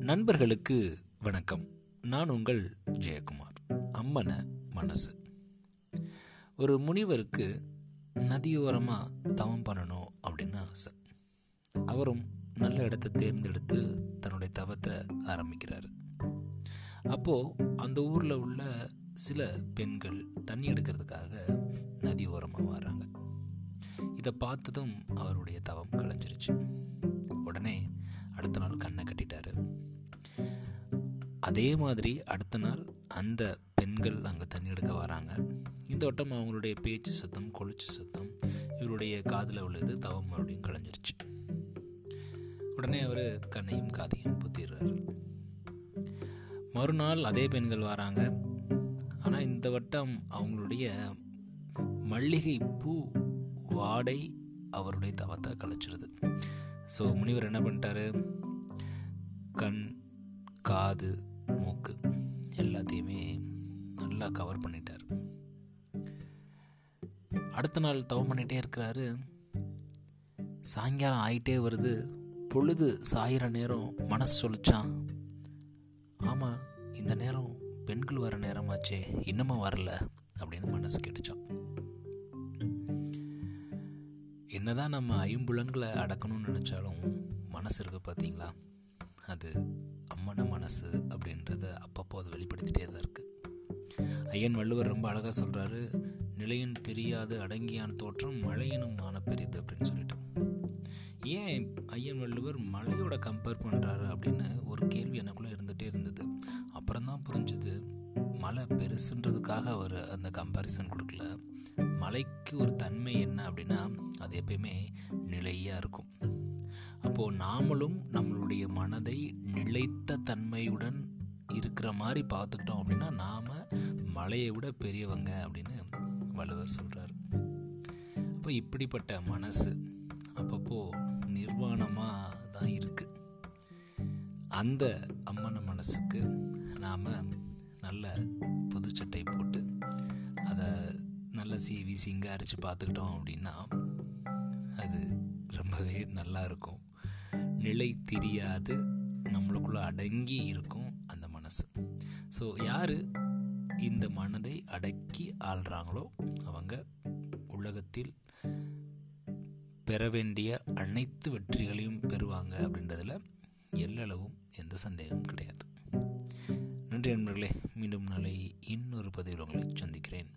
நண்பர்களுக்கு வணக்கம். நான் உங்கள் ஜெயக்குமார். அம்மன மனசு. ஒரு முனிவருக்கு நதியோரமாக தவம் பண்ணணும் அப்படின்னு ஆசை. அவரும் நல்ல இடத்தை தேர்ந்தெடுத்து தன்னுடைய தவத்தை ஆரம்பிக்கிறார். அப்போது அந்த ஊரில் உள்ள சில பெண்கள் தண்ணி எடுக்கிறதுக்காக நதியோரமாக வராங்க. இதை பார்த்ததும் அவருடைய தவம் கலைஞ்சிருச்சு. உடனே அடுத்த நாள் கண்ணை கட்டிட்டாரு. அதே மாதிரி அடுத்த நாள் அந்த பெண்கள் அங்கே தண்ணி எடுக்க வராங்க. இந்த வட்டம் அவங்களுடைய பேச்சு சத்தம் கொளிச்சு சத்தம் இவருடைய காதில் உள்ளது தவம் மறுபடியும் கலைஞ்சிருச்சு. உடனே அவர் கண்ணையும் காதையும் புத்திடுறாரு. மறுநாள் அதே பெண்கள் வராங்க. ஆனால் இந்த வட்டம் அவங்களுடைய மல்லிகை பூ வாடை அவருடைய தவத்தை கலைச்சிருது. ஸோ முனிவர் என்ன பண்ணிட்டாரு? கண் காது மூக்கு எல்லாத்தையுமே நல்லா கவர் பண்ணிட்டார். அடுத்த நாள் தவம் பண்ணிகிட்டே இருக்கிறாரு. சாயங்காலம் ஆகிட்டே வருது. பொழுது சாயிற நேரம் மனசு சொல்லிச்சான் ஆமாம் இந்த நேரம் பெண்கள் வர நேரமாச்சே இன்னமும் வரல அப்படின்னு மனசு கேட்டுச்சான் என்னதான் நம்ம ஐம்புலங்களை அடக்கணும்னு நினச்சாலும் மனசு இருக்குது பார்த்தீங்களா அது அம்மன மனசு அப்படின்றத அப்பப்போ அது வெளிப்படுத்திட்டே தான் இருக்குது ஐயன் வள்ளுவர் ரொம்ப அழகாக சொல்கிறாரு நிலையின் தெரியாது அடங்கியான் தோற்றம் மழையினும் மான பெரிது அப்படின்னு சொல்லிட்டு. ஏன் ஐயன் வள்ளுவர் மலையோட கம்பேர் பண்ணுறாரு அப்படின்னு ஒரு கேள்வி எனக்குள்ளே இருந்துகிட்டே இருந்தது. அப்புறம் தான் புரிஞ்சுது மலை பெருசுன்றதுக்காக அவர் அந்த கம்பேரிசன் கொடுக்கல. மலைக்கு ஒரு தன்மை என்ன அப்படின்னா அது எப்பயுமே நிலையாக இருக்கும். அப்போது நாமளும் நம்மளுடைய மனதை நிலைத்த தன்மையுடன் இருக்கிற மாதிரி பார்த்துக்கிட்டோம் அப்படின்னா நாம் மலையை விட பெரியவங்க அப்படின்னு வள்ளுவர் சொல்கிறார் அப்போ இப்படிப்பட்ட மனசு அப்பப்போ நிர்வாணமாக தான் இருக்குது அந்த அம்மன மனசுக்கு நாம் நல்ல புதுச்சட்டை போட்டு அதை நல்ல சீவி சிங்காரிச்சு பார்த்துக்கிட்டோம் அப்படின்னா அது ரொம்பவே நல்லா இருக்கும். நிலை தெரியாது நம்மளுக்குள்ளே அடங்கி இருக்கும். மனசு. ஸோ யார் இந்த மனதை அடக்கி ஆள்றாங்களோ அவங்க உலகத்தில் பெற வேண்டிய அனைத்து வெற்றிகளையும் பெறுவாங்க அப்படின்றதுல எல்லளவும் எந்த சந்தேகமும் கிடையாது. நன்றி நண்பர்களே மீண்டும் நாளை இன்னொரு பதிவில் உங்களை சந்திக்கிறேன்.